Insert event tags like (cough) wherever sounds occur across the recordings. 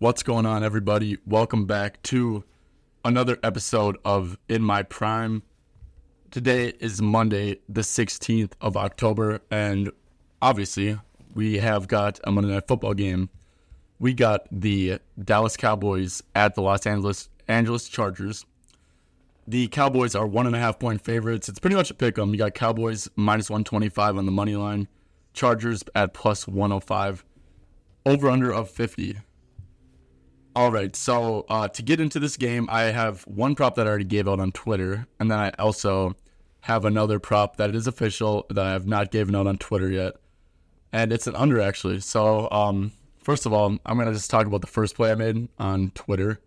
What's going on, everybody? Welcome back to another episode of In My Prime. Today is Monday, the 16th of October, and obviously, we have got a Monday Night Football game. We got the Dallas Cowboys at the Los Angeles Angeles Chargers. The Cowboys are one and a half point favorites. It's pretty much a pick 'em. You got Cowboys minus 125 on the money line, Chargers at plus 105, over under of 50. All right, so uh, to get into this game, I have one prop that I already gave out on Twitter, and then I also have another prop that is official that I have not given out on Twitter yet, and it's an under actually. So, um, first of all, I'm gonna just talk about the first play I made on Twitter.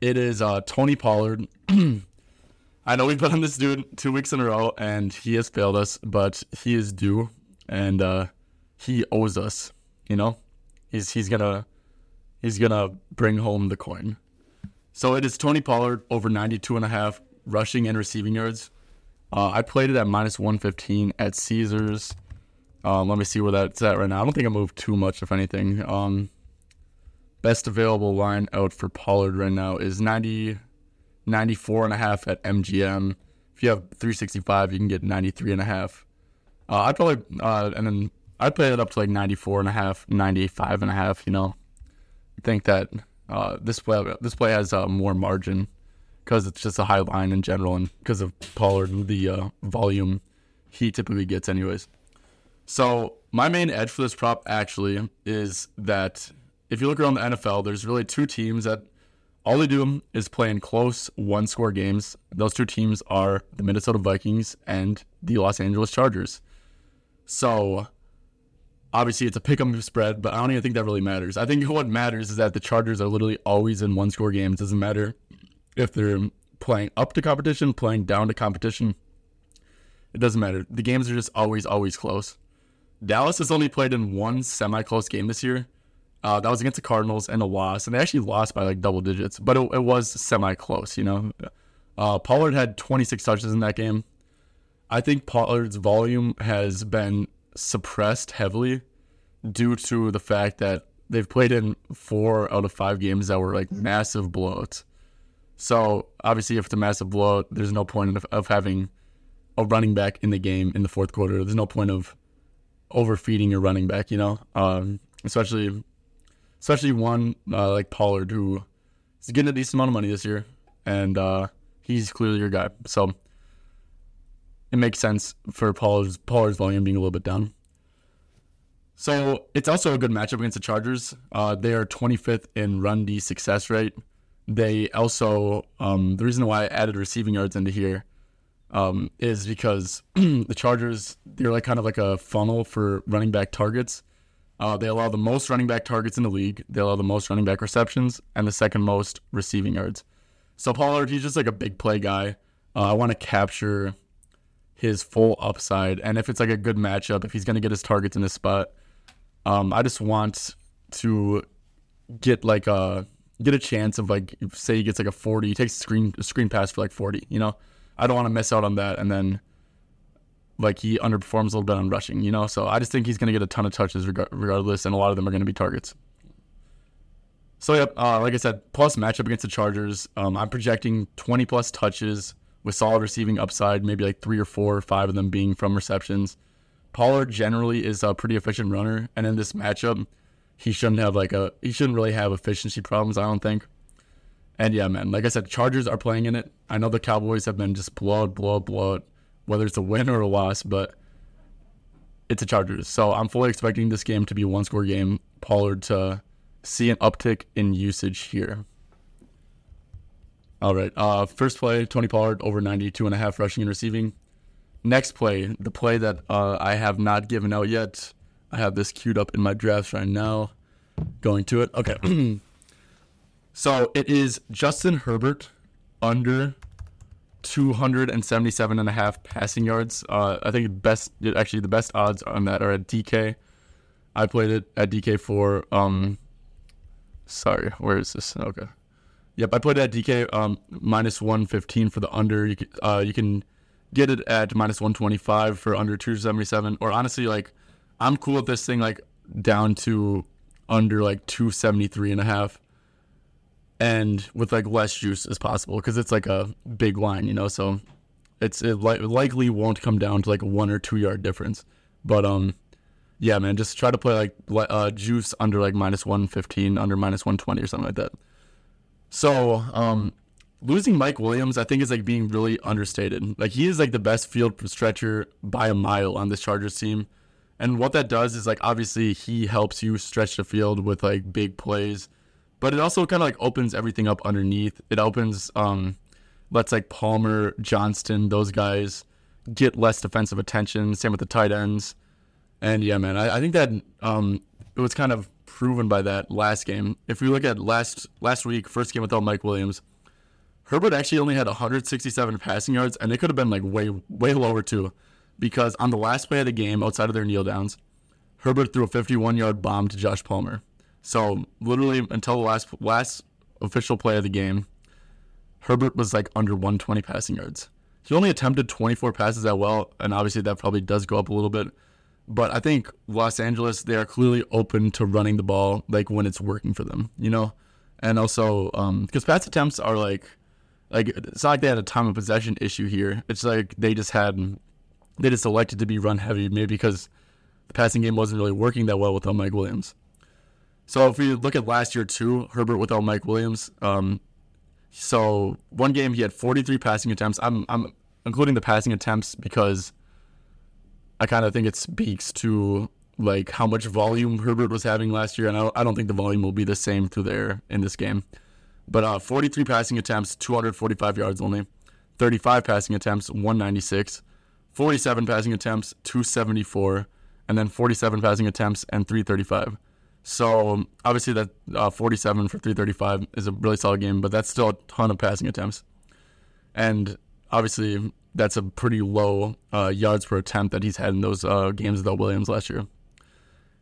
It is uh, Tony Pollard. (clears throat) I know we've been on this dude two weeks in a row, and he has failed us, but he is due, and uh, he owes us. You know, he's he's gonna he's gonna bring home the coin. So it is Tony Pollard over 92 and a half rushing and receiving yards. Uh, I played it at minus 115 at Caesars. Um, let me see where that's at right now. I don't think I moved too much, if anything. Um, best available line out for Pollard right now is 90, 94 and a half at MGM. If you have 365, you can get 93 and a half. Uh, I'd probably, uh, and then I'd play it up to like 94 and a half, 95 and a half, you know think that uh, this play this play has uh, more margin because it's just a high line in general, and because of Pollard and the uh, volume he typically gets, anyways. So my main edge for this prop actually is that if you look around the NFL, there's really two teams that all they do is play in close one score games. Those two teams are the Minnesota Vikings and the Los Angeles Chargers. So obviously it's a pick 'em spread, but I don't even think that really matters. I think what matters is that the Chargers are literally always in one score games. Doesn't matter if they're playing up to competition, playing down to competition. It doesn't matter. The games are just always, always close. Dallas has only played in one semi close game this year. Uh, that was against the Cardinals and a loss, and they actually lost by like double digits, but it, it was semi close, you know. Uh, Pollard had 26 touches in that game. I think Pollard's volume has been suppressed heavily due to the fact that they've played in four out of five games that were like massive blowouts. So obviously, if it's a massive blowout, there's no point of, of having a running back in the game in the fourth quarter. There's no point of overfeeding your running back, you know, um, especially especially one uh, like Pollard who is getting a decent amount of money this year, and uh, he's clearly your guy. So it makes sense for Pollard's, Pollard's volume being a little bit down. So it's also a good matchup against the Chargers. Uh, they are 25th in run D success rate. They also, um, the reason why I added receiving yards into here um, is because (clears throat) the Chargers, they're like kind of like a funnel for running back targets. Uh, they allow the most running back targets in the league. They allow the most running back receptions and the second most receiving yards. So Pollard, he's just like a big play guy. Uh, I want to capture his full upside. And if it's like a good matchup, if he's going to get his targets in this spot, um, I just want to get like a get a chance of like say he gets like a 40, he takes a screen a screen pass for like 40, you know. I don't want to miss out on that and then like he underperforms a little bit on rushing, you know. So I just think he's going to get a ton of touches regardless and a lot of them are going to be targets. So yep, uh, like I said, plus matchup against the Chargers, um, I'm projecting 20 plus touches with solid receiving upside, maybe like three or four or five of them being from receptions. Pollard generally is a pretty efficient runner, and in this matchup, he shouldn't have like a he shouldn't really have efficiency problems. I don't think. And yeah, man, like I said, Chargers are playing in it. I know the Cowboys have been just blowout, blowout, blowout, whether it's a win or a loss, but it's a Chargers. So I'm fully expecting this game to be a one score game. Pollard to see an uptick in usage here. All right. Uh, first play, Tony Pollard over 92 and a half rushing and receiving. Next play, the play that uh, I have not given out yet. I have this queued up in my drafts right now. Going to it. Okay. (clears throat) so it is Justin Herbert under 277 and a half passing yards. Uh, I think best, actually the best odds on that are at DK. I played it at DK4. Um, sorry, where is this? Okay. Yep, I it at DK um, minus 115 for the under. You can, uh, you can get it at minus 125 for under 277. Or honestly, like, I'm cool with this thing, like, down to under like 273 and a half and with like less juice as possible because it's like a big line, you know. So it's it li- likely won't come down to like a one or two yard difference. But um, yeah, man, just try to play like uh, juice under like minus 115, under minus 120 or something like that. So um, losing Mike Williams, I think is like being really understated. Like he is like the best field stretcher by a mile on this Chargers team. And what that does is like obviously he helps you stretch the field with like big plays, but it also kind of like opens everything up underneath. It opens um lets like Palmer, Johnston, those guys get less defensive attention. Same with the tight ends. And yeah, man, I, I think that um it was kind of proven by that last game. If we look at last last week, first game without Mike Williams, Herbert actually only had 167 passing yards, and it could have been like way way lower too because on the last play of the game, outside of their kneel downs, Herbert threw a 51 yard bomb to Josh Palmer. So literally until the last last official play of the game, Herbert was like under 120 passing yards. He only attempted 24 passes that well, and obviously that probably does go up a little bit. But I think Los Angeles, they are clearly open to running the ball like when it's working for them, you know? And also, because um, pass attempts are like, like it's not like they had a time of possession issue here. It's like they just had they just elected to be run heavy, maybe because the passing game wasn't really working that well without Mike Williams. So if we look at last year too, Herbert without Mike Williams, um, so one game he had 43 passing attempts. I'm I'm including the passing attempts because I kind of think it speaks to like how much volume Herbert was having last year, and I don't, I don't think the volume will be the same through there in this game. But uh, 43 passing attempts, 245 yards only, 35 passing attempts, 196. 47 passing attempts, 274, and then 47 passing attempts and 335. So obviously that uh, 47 for 335 is a really solid game, but that's still a ton of passing attempts, and obviously that's a pretty low uh, yards per attempt that he's had in those uh, games without Williams last year.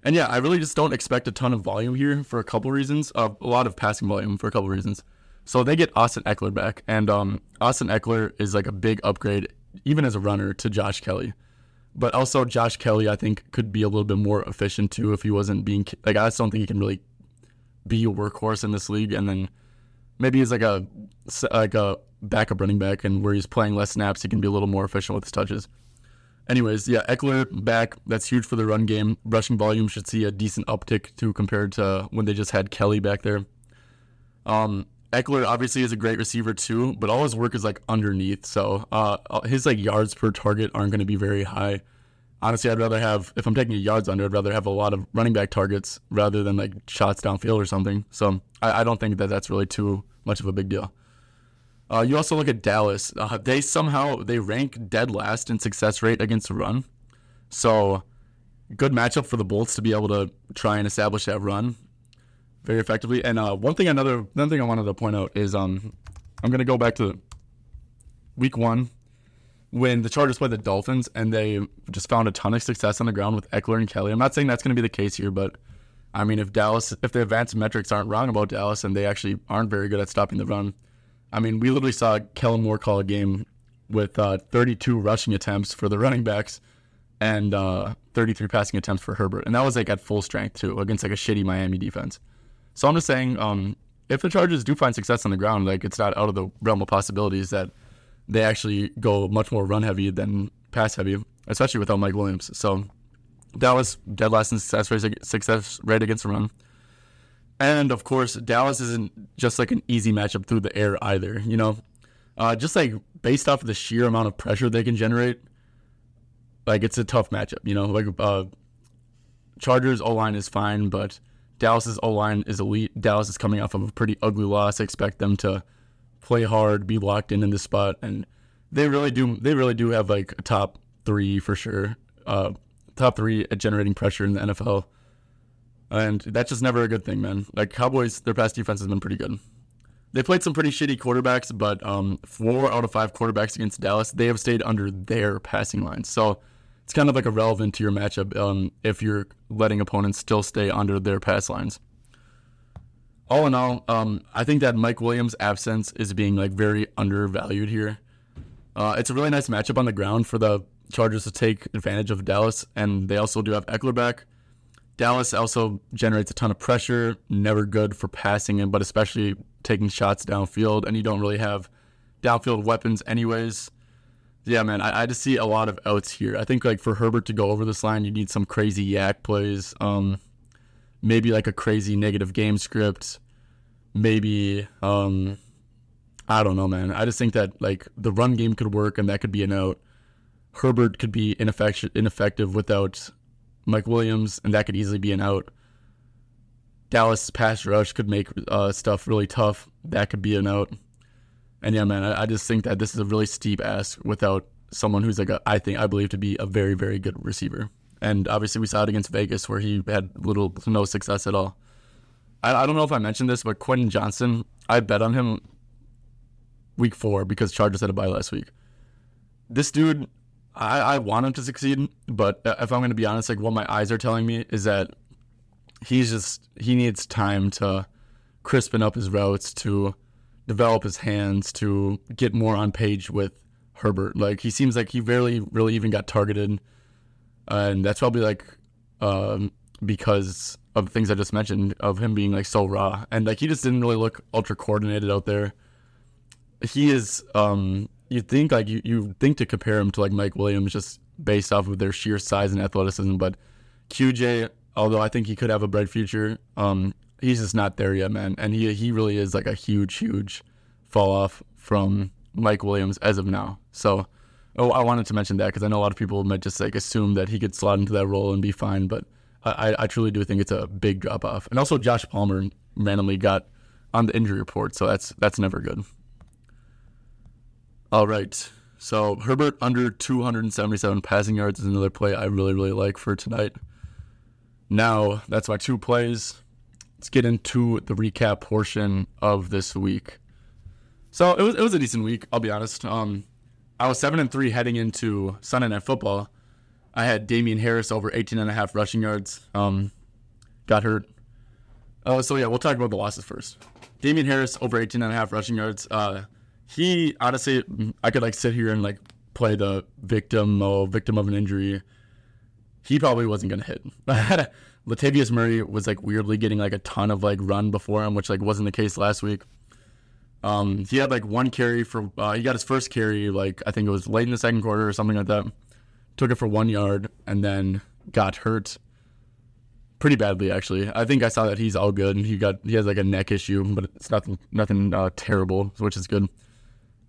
And yeah, I really just don't expect a ton of volume here for a couple reasons. Uh, a lot of passing volume for a couple reasons. So they get Austin Ekeler back, and um, Austin Ekeler is like a big upgrade even as a runner, to Josh Kelley. But also, Josh Kelley, I think, could be a little bit more efficient too if he wasn't being like. I just don't think he can really be a workhorse in this league. And then maybe he's like a like a backup running back, and where he's playing less snaps, he can be a little more efficient with his touches. Anyways, yeah, Ekeler back. That's huge for the run game. Rushing volume should see a decent uptick too compared to when they just had Kelley back there. Um, Ekeler obviously is a great receiver too, but all his work is like underneath. So uh, his like yards per target aren't going to be very high. Honestly, I'd rather have if I'm taking yards under, I'd rather have a lot of running back targets rather than like shots downfield or something. So I, I don't think that that's really too much of a big deal. Uh, you also look at Dallas. Uh, they somehow they rank dead last in success rate against the run. So good matchup for the Bolts to be able to try and establish that run very effectively. And uh, one thing, another another thing I wanted to point out is um, I'm gonna go back to week one when the Chargers played the Dolphins and they just found a ton of success on the ground with Ekeler and Kelley. I'm not saying that's gonna be the case here, but I mean, if Dallas, if the advanced metrics aren't wrong about Dallas and they actually aren't very good at stopping the run, I mean, we literally saw Kellen Moore call a game with uh, 32 rushing attempts for the running backs and uh, 33 passing attempts for Herbert, and that was like at full strength too against like a shitty Miami defense. So I'm just saying, um, if the Chargers do find success on the ground, like it's not out of the realm of possibilities that they actually go much more run heavy than pass heavy, especially without Mike Williams. So Dallas dead last in success rate, success rate against the run. And of course, Dallas isn't just like an easy matchup through the air either. You know, uh, just like based off of the sheer amount of pressure they can generate, like it's a tough matchup. You know, like uh, Chargers O line is fine, but Dallas's O line is elite. Dallas is coming off of a pretty ugly loss. I expect them to play hard, be locked in in this spot, and they really do. They really do have like a top three for sure. Uh, top three at generating pressure in the NFL, and that's just never a good thing, man. Like Cowboys, their past defense has been pretty good. They played some pretty shitty quarterbacks, but um, four out of five quarterbacks against Dallas, they have stayed under their passing lines. So it's kind of like irrelevant to your matchup um, if you're letting opponents still stay under their pass lines. All in all, um, I think that Mike Williams' absence is being like very undervalued here. Uh, it's a really nice matchup on the ground for the Chargers to take advantage of Dallas, and they also do have Ekeler back. Dallas also generates a ton of pressure, never good for passing it, but especially taking shots downfield, and you don't really have downfield weapons anyways. Yeah, man, I, I just see a lot of outs here. I think like for Herbert to go over this line, you need some crazy YAC plays, um, maybe like a crazy negative game script, maybe um, I don't know, man. I just think that like the run game could work, and that could be an out. Herbert could be ineffective, ineffective without Mike Williams, and that could easily be an out. Dallas pass rush could make uh, stuff really tough. That could be an out. And yeah, man, I, I, just think that this is a really steep ask without someone who's like a, I think I believe to be a very very good receiver. And obviously we saw it against Vegas where he had little to no success at all. I, I don't know if I mentioned this, but Quentin Johnston, I bet on him week four because Chargers had a bye last week. This dude, I, I want him to succeed, but if I'm going to be honest, like what my eyes are telling me is that he's just he needs time to crispen up his routes to develop his hands to get more on page with Herbert. Like he seems like he barely really even got targeted, and that's probably like um, because of things I just mentioned of him being like so raw and like he just didn't really look ultra coordinated out there. He is um, you think like you you think to compare him to like Mike Williams just based off of their sheer size and athleticism, but QJ, although I think he could have a bright future, um, he's just not there yet, man. And he he really is like a huge, huge fall off from Mike Williams as of now. So, oh, I wanted to mention that because I know a lot of people might just like assume that he could slot into that role and be fine, but I, I truly do think it's a big drop off. And also, Josh Palmer randomly got on the injury report, so that's that's never good. All right. So Herbert under 277 passing yards is another play I really, really like for tonight. Now, that's my two plays let's get into the recap portion of this week. So it was it was a decent week, I'll be honest. Um, I was seven and three heading into Sunday Night Football. I had Damien Harris over 18 and a half rushing yards. Um, got hurt. Oh, so yeah, we'll talk about the losses first. Damien Harris over 18 and a half rushing yards. Uh, he honestly, I could like sit here and like play the victim, oh, victim of an injury. He probably wasn't gonna hit. (laughs) Latavius Murray was like weirdly getting like a ton of like run before him, which like wasn't the case last week. Um, he had like one carry for uh, he got his first carry like I think it was late in the second quarter or something like that. Took it for one yard and then got hurt pretty badly actually. I think I saw that he's all good and he got he has like a neck issue, but it's nothing nothing uh, terrible, which is good.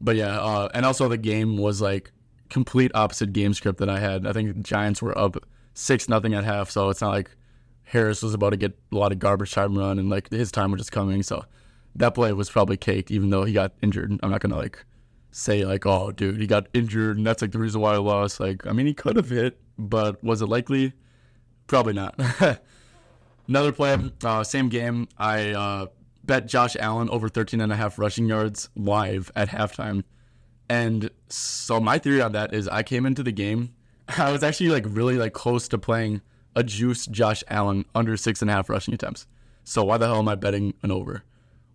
But yeah, uh, and also the game was like complete opposite game script that I had. I think the Giants were up six nothing at half, so it's not like Harris was about to get a lot of garbage time run, and like his time was just coming. So that play was probably caked, even though he got injured. I'm not gonna like say like, oh, dude, he got injured, and that's like the reason why I lost. Like, I mean, he could have hit, but was it likely? Probably not. (laughs) Another play, uh, same game. I uh, bet Josh Allen over 13 and a half rushing yards live at halftime. And so my theory on that is I came into the game. (laughs) I was actually like really like close to playing a juice Josh Allen under six and a half rushing attempts. So why the hell am I betting an over?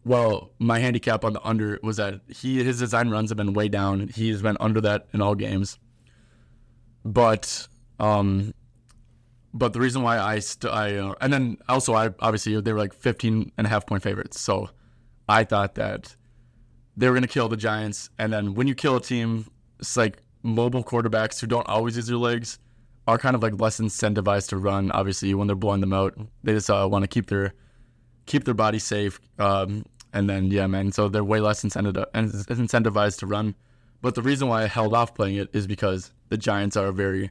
Well, my handicap on the under was that he his design runs have been way down. He's been under that in all games. But um but the reason why I st- I uh, and then also I obviously they were like 15 and a half point favorites. So I thought that they were going to kill the Giants and then when you kill a team it's like mobile quarterbacks who don't always use their legs are kind of like less incentivized to run. Obviously, when they're blowing them out, they just uh, want to keep their keep their body safe. Um, and then yeah, man, so they're way less incentivized to run. But the reason why I held off playing it is because the Giants are a very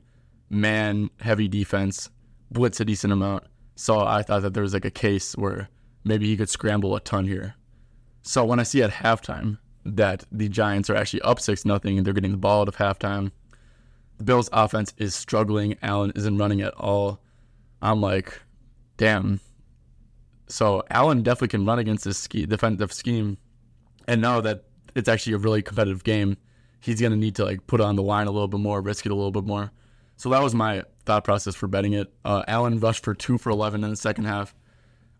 man heavy defense, blitz a decent amount. So I thought that there was like a case where maybe he could scramble a ton here. So when I see at halftime that the Giants are actually up six nothing and they're getting the ball out of halftime the Bills' offense is struggling. Allen isn't running at all. I'm like, damn. So Allen definitely can run against this defensive scheme, and now that it's actually a really competitive game, he's gonna need to like put on the line a little bit more, risk it a little bit more. So that was my thought process for betting it. Uh, Allen rushed for two for eleven in the second half.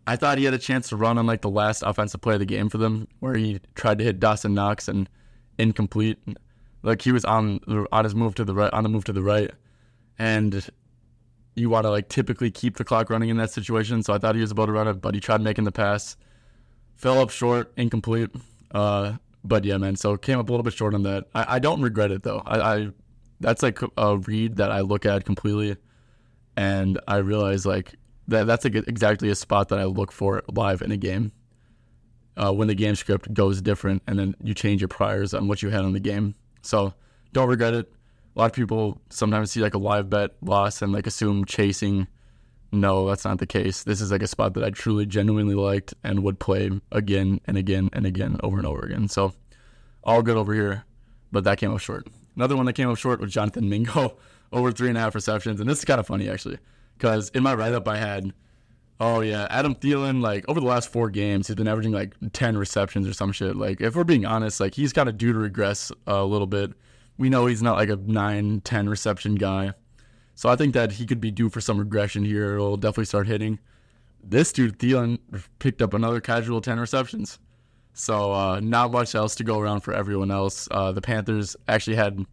I thought he had a chance to run on like the last offensive play of the game for them, where he tried to hit Dawson Knox and incomplete. Like he was on on his move to the right, on the move to the right, and you want to like typically keep the clock running in that situation. So I thought he was about to run it, but he tried making the pass, fell up short, incomplete. Uh, but yeah, man. So came up a little bit short on that. I, I don't regret it though. I, I that's like a read that I look at completely, and I realize like that that's like exactly a spot that I look for live in a game. Uh, when the game script goes different, and then you change your priors on what you had on the game. So don't regret it. A lot of people sometimes see like a live bet loss and like assume chasing. No, that's not the case. This is like a spot that I truly, genuinely liked and would play again and again and again over and over again. So all good over here, but that came up short. Another one that came up short was Jonathan Mingo (laughs) over three and a half receptions, and this is kind of funny actually because in my write up I had, oh yeah, Adam Thielen like over the last four games he's been averaging like ten receptions or some shit. Like if we're being honest, like he's kind of due to regress a little bit. We know he's not like a 9, 10 reception guy. So I think that he could be due for some regression here. He'll definitely start hitting. This dude, Thielen, picked up another casual 10 receptions. So uh, not much else to go around for everyone else. Uh, the Panthers actually had a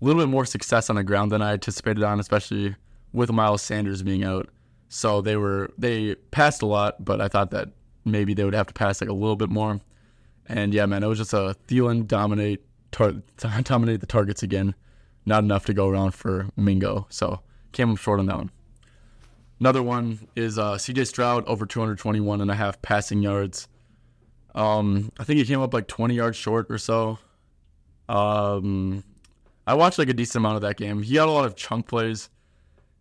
little bit more success on the ground than I anticipated on, especially with Miles Sanders being out. So they were they passed a lot, but I thought that maybe they would have to pass like a little bit more. And yeah, man, it was just a Thielen dominate tar- (laughs) dominate the targets again. Not enough to go around for Mingo, so came up short on that one. Another one is uh, CJ Stroud over 221 and a half passing yards. Um, I think he came up like 20 yards short or so. Um, I watched like a decent amount of that game. He had a lot of chunk plays.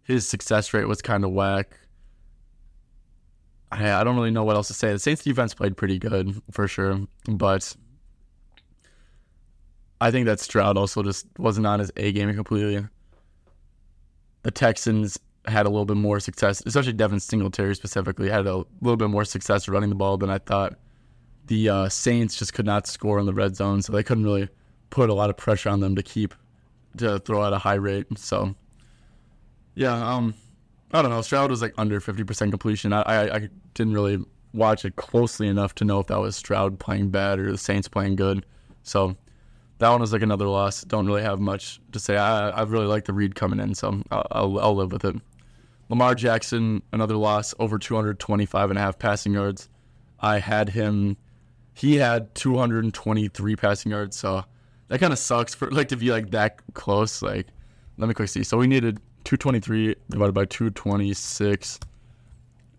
His success rate was kind of whack. I, I don't really know what else to say. The Saints defense played pretty good for sure, but I think that Stroud also just wasn't on his A game completely. The Texans had a little bit more success, especially Devin Singletary specifically, had a little bit more success running the ball than I thought. The uh, Saints just could not score in the red zone, so they couldn't really put a lot of pressure on them to keep to throw at a high rate. So, yeah, um, I don't know. Stroud was like under fifty percent completion. I, I I didn't really watch it closely enough to know if that was Stroud playing bad or the Saints playing good. So that one was like another loss. Don't really have much to say. I I really like the read coming in, so I'll, I'll, I'll live with it. Lamar Jackson, another loss, over 225 and a half passing yards. I had him. He had 223 passing yards, so that kind of sucks for like to be like that close. Like, let me quick see. So we needed 223 divided by 226.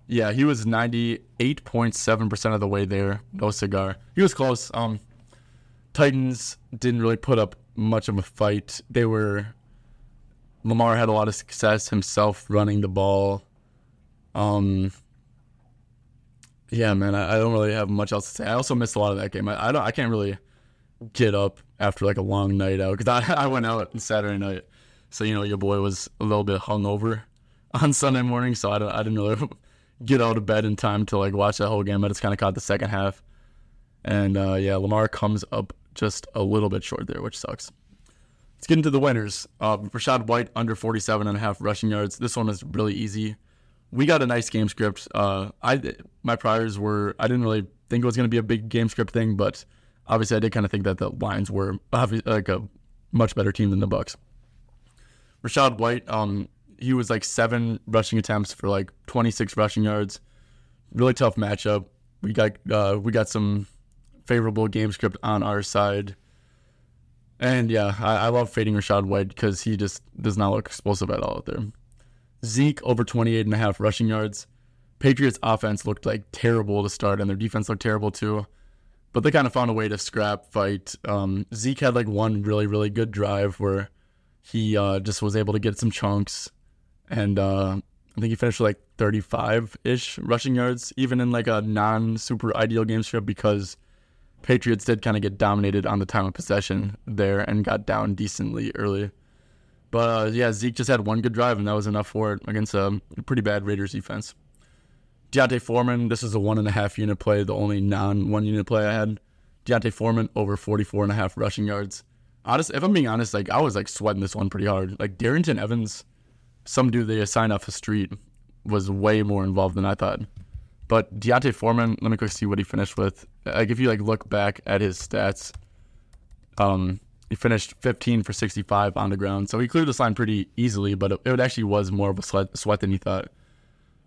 Yeah, he was 98.7% of the way there. No cigar. He was close. Um, Titans didn't really put up much of a fight. They were Lamar had a lot of success himself running the ball. Um, yeah, man, I, I, don't really have much else to say. I also missed a lot of that game. I, I don't, I can't really get up after like a long night out because I, (laughs) I went out on Saturday night, so you know your boy was a little bit hungover (laughs) on Sunday morning, so I, I didn't really (laughs) get out of bed in time to like watch that whole game. I just kind of caught the second half, and uh, yeah, Lamar comes up just a little bit short there, which sucks. Let's get into the winners. Uh, Rachaad White under 47 and a half rushing yards. This one is really easy. We got a nice game script. Uh, I my priors were I didn't really think it was going to be a big game script thing, but obviously I did kind of think that the Lions were like a much better team than the Bucks. Rachaad White, um, he was like seven rushing attempts for like 26 rushing yards. Really tough matchup. We got uh, we got some favorable game script on our side. And yeah, I, I love fading Rachaad White because he just does not look explosive at all out there. Zeke over 28 and a half rushing yards. Patriots offense looked like terrible to start, and their defense looked terrible too. But they kind of found a way to scrap fight. Um, Zeke had like one really, really good drive where he uh, just was able to get some chunks. And uh, I think he finished like 35 ish rushing yards, even in like a non super ideal game script because Patriots did kind of get dominated on the time of possession there and got down decently early. But uh, yeah, Zeke just had one good drive, and that was enough for it against a pretty bad Raiders defense. D'Onta Foreman, this is a one and a half unit play, the only non one unit play I had. D'Onta Foreman over 44 and a half rushing yards. Honest, if I'm being honest, like I was like sweating this one pretty hard. Like Darrynton Evans, some dude they assigned off the street, was way more involved than I thought. But D'Onta Foreman, let me quick see what he finished with. Like if you like look back at his stats, um, he finished 15 for 65 on the ground. So he cleared this line pretty easily, but it, it actually was more of a sweat, sweat than he thought.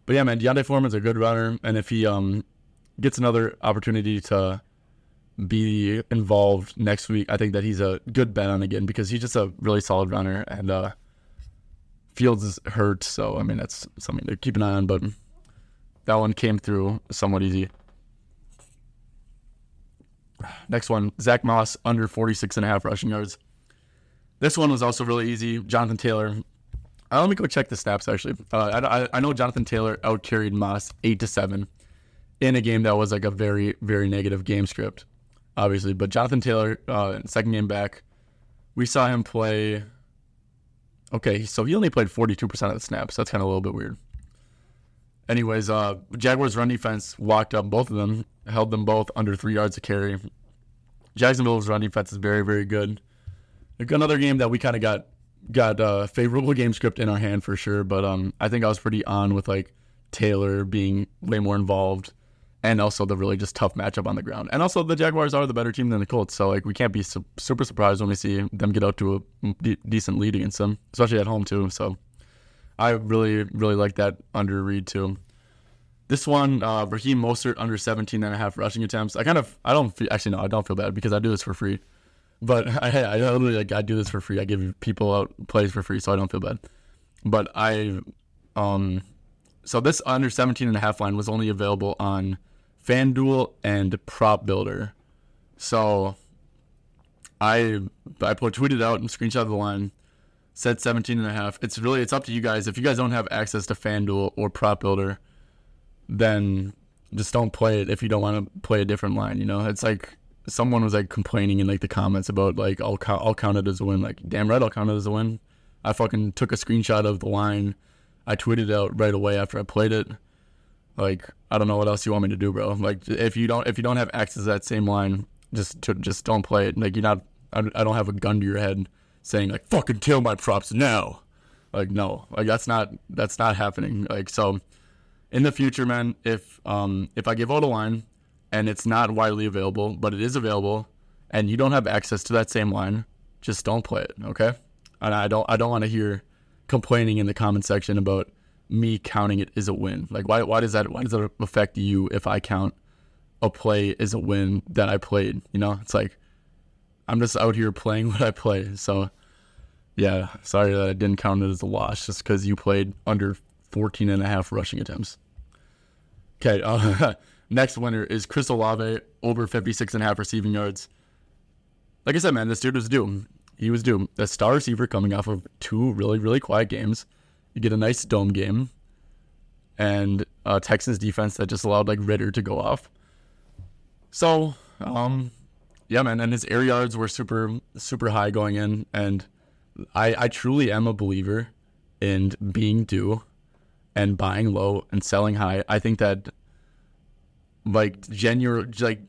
But yeah, man, D'Onta Foreman's a good runner, and if he um gets another opportunity to be involved next week, I think that he's a good bet on again because he's just a really solid runner and uh Fields is hurt, so I mean that's something to keep an eye on, but that one came through somewhat easy. Next one, Zack Moss under 46 and a half rushing yards. This one was also really easy. Jonathan Taylor. Uh, let me go check the snaps actually. Uh, I, I know Jonathan Taylor out carried Moss eight to seven in a game that was like a very very negative game script, obviously. But Jonathan Taylor, uh, second game back, we saw him play. Okay, so he only played 42% of the snaps. That's kind of a little bit weird. Anyways, uh, Jaguars run defense walked up both of them, held them both under three yards of carry. Jacksonville's run defense is very, very good. Another game that we kind of got got a uh, favorable game script in our hand for sure, but um, I think I was pretty on with like Taylor being way more involved, and also the really just tough matchup on the ground. And also the Jaguars are the better team than the Colts, so like we can't be su- super surprised when we see them get out to a de- decent lead against them, especially at home too. So I really, really like that under read too. This one, uh, Raheem Mostert under 17 and a half rushing attempts. I kind of, I don't feel, actually, no, I don't feel bad because I do this for free. But (laughs) I, I literally, like, I do this for free. I give people out plays for free, so I don't feel bad. But I, um, so this under 17 and a half line was only available on FanDuel and Prop Builder. So I, I put, tweeted out and screenshot the line said 17 and a half. It's really it's up to you guys. If you guys don't have access to FanDuel or Prop Builder, then just don't play it if you don't want to play a different line, you know? It's like someone was like complaining in like the comments about like I'll count, I'll count it as a win. Like damn right I'll count it as a win. I fucking took a screenshot of the line. I tweeted it out right away after I played it. Like I don't know what else you want me to do, bro. Like if you don't if you don't have access to that same line, just to, just don't play it. Like you're not I, I don't have a gun to your head saying like fucking kill my props now. Like no, like that's not that's not happening. Like so, in the future, man, if um if I give out a line and it's not widely available, but it is available, and you don't have access to that same line, just don't play it, okay? And I don't I don't want to hear complaining in the comment section about me counting it as a win. Like why why does that why does that affect you if I count a play as a win that I played? You know, it's like I'm just out here playing (laughs) what I play. So yeah, sorry that I didn't count it as a loss just because you played under 14 and a half rushing attempts. Okay, uh, (laughs) next winner is Chris Olave, over 56 and a half receiving yards. Like I said, man, this dude was due. He was due. A star receiver coming off of two really, really quiet games. You get a nice dome game, and uh, Texans defense that just allowed like Ridder to go off. So, um, yeah, man, and his air yards were super, super high going in, and I, I truly am a believer in being due and buying low and selling high. I think that like genuine like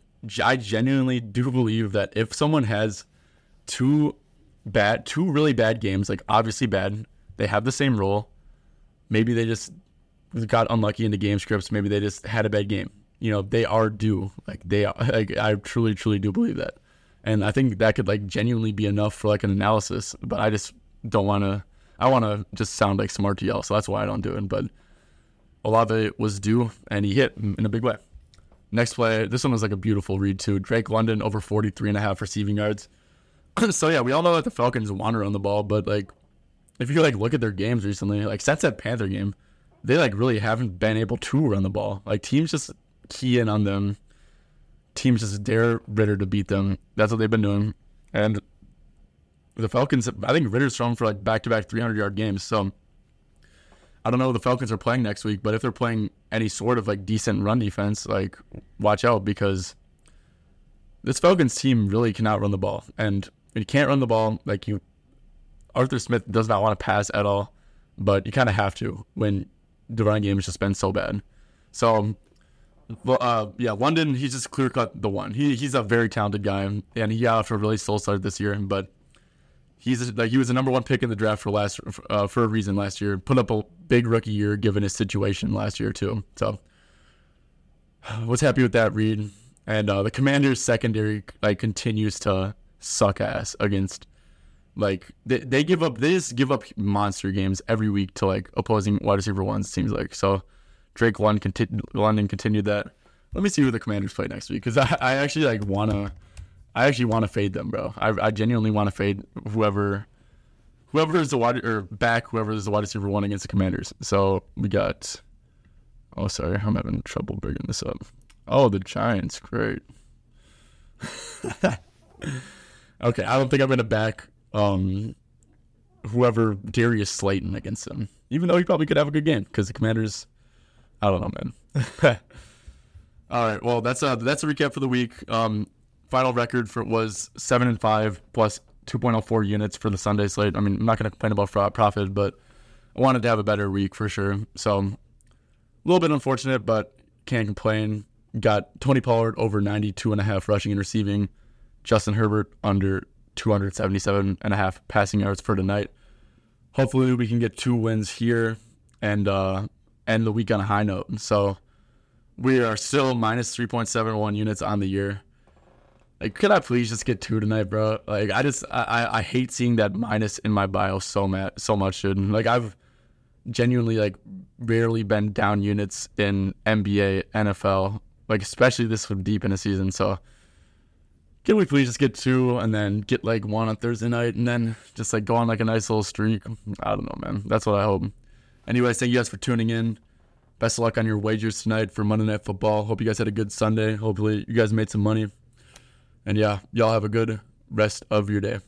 I genuinely do believe that if someone has two bad two really bad games, like obviously bad, they have the same role. Maybe they just got unlucky in the game scripts, maybe they just had a bad game. You know, they are due. Like they are like I truly, truly do believe that and I think that could like genuinely be enough for like an analysis. But I just don't want to. I want to just sound like smart to y'all, so that's why I don't do it. But Olave was due, and he hit in a big way. Next play, this one was like a beautiful read too. Drake London over 43 and a half receiving yards. (clears throat) so yeah, we all know that the Falcons wander on the ball, but like if you like look at their games recently, like since that Panther game, they like really haven't been able to run the ball. Like teams just key in on them teams just dare Ridder to beat them. That's what they've been doing. And the Falcons, I think Ridder's thrown for like back to back 300 yard games. So I don't know the Falcons are playing next week, but if they're playing any sort of like decent run defense, like watch out because this Falcons team really cannot run the ball. And you can't run the ball, like you, Arthur Smith does not want to pass at all, but you kind of have to when the running game has just been so bad. So uh, yeah, London. He's just clear cut the one. He he's a very talented guy, and he got off a really slow start this year. But he's like he was the number one pick in the draft for last uh, for a reason last year. Put up a big rookie year given his situation last year too. So (sighs) was happy with that read. And uh, the Commanders secondary like continues to suck ass against like they, they give up just give up monster games every week to like opposing wide receiver ones seems like so Drake London, continu- London continued that. Let me see who the Commanders play next week because I, I actually like wanna I actually want to fade them, bro. I, I genuinely want to fade whoever whoever is the wide or back whoever is the wide receiver one against the Commanders. So we got. Oh, sorry, I'm having trouble bringing this up. Oh, the Giants, great. (laughs) okay, I don't think I'm gonna back um whoever Darius Slayton against them, even though he probably could have a good game because the Commanders. I don't know, man. (laughs) All right, well that's a that's a recap for the week. Um, final record for was seven and five plus 2.04 units for the Sunday slate. I mean, I'm not going to complain about profit, but I wanted to have a better week for sure. So a little bit unfortunate, but can't complain. Got Tony Pollard over 92 and a half rushing and receiving. Justin Herbert under 277 and a half passing yards for tonight. Hopefully we can get two wins here and uh, end the week on a high note. So we are still minus 3.71 units on the year. Like, could I please just get two tonight, bro? Like, I just I I hate seeing that minus in my bio so mad so much, dude. Like, I've genuinely like rarely been down units in NBA, NFL, like especially this deep in a season. So, can we please just get two and then get like one on Thursday night and then just like go on like a nice little streak? I don't know, man. That's what I hope. Anyways, thank you guys for tuning in. Best of luck on your wagers tonight for Monday Night Football. Hope you guys had a good Sunday. Hopefully, you guys made some money. And yeah, y'all have a good rest of your day.